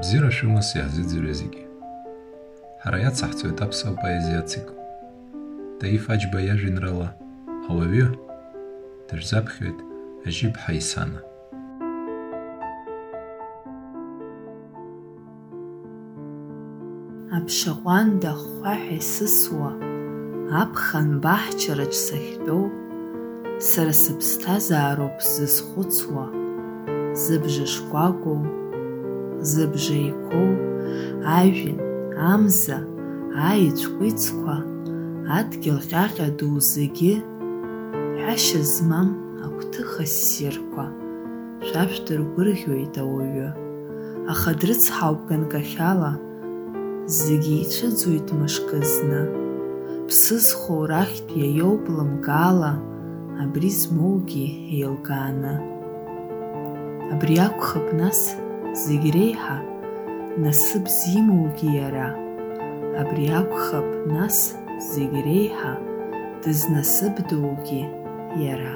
бзиара шәымас иаҳзыӡырҩ зегьы ҳара иацаҳҵоит аԥсуа поезиа ацикл таиф аџьба иажәеинраала ауаҩы дырзаԥхьоит ажьиԥҳа исана аԥшаҟәанда ахәхәаҳәа исысуа аԥхан баҳчараҿ сахьтәоу сара сыԥсҭазаароуп сзызхәыцуа зыбжа шкәакәоу зыбжа еиқәоу ажәҩан амза аеҵә-кәицқәа адгьыл ҟьаҟьа ду зегьы ҳәашьа змам агәҭыха ссирқәа шәашәдыргәырӷьоит ауаҩы. Аха дрыцҳауп ганкахьала зегьы ицәыӡуеит мышкы зны. Ԥсы зхоу рахьтә иаиоуп лымкаала абри змоугьы еилкааны абри акәхап нас зегь реиҳа насыԥ зимоугьы иара абри акәхап нас зегь реиҳа дызнасыԥдоугьы иара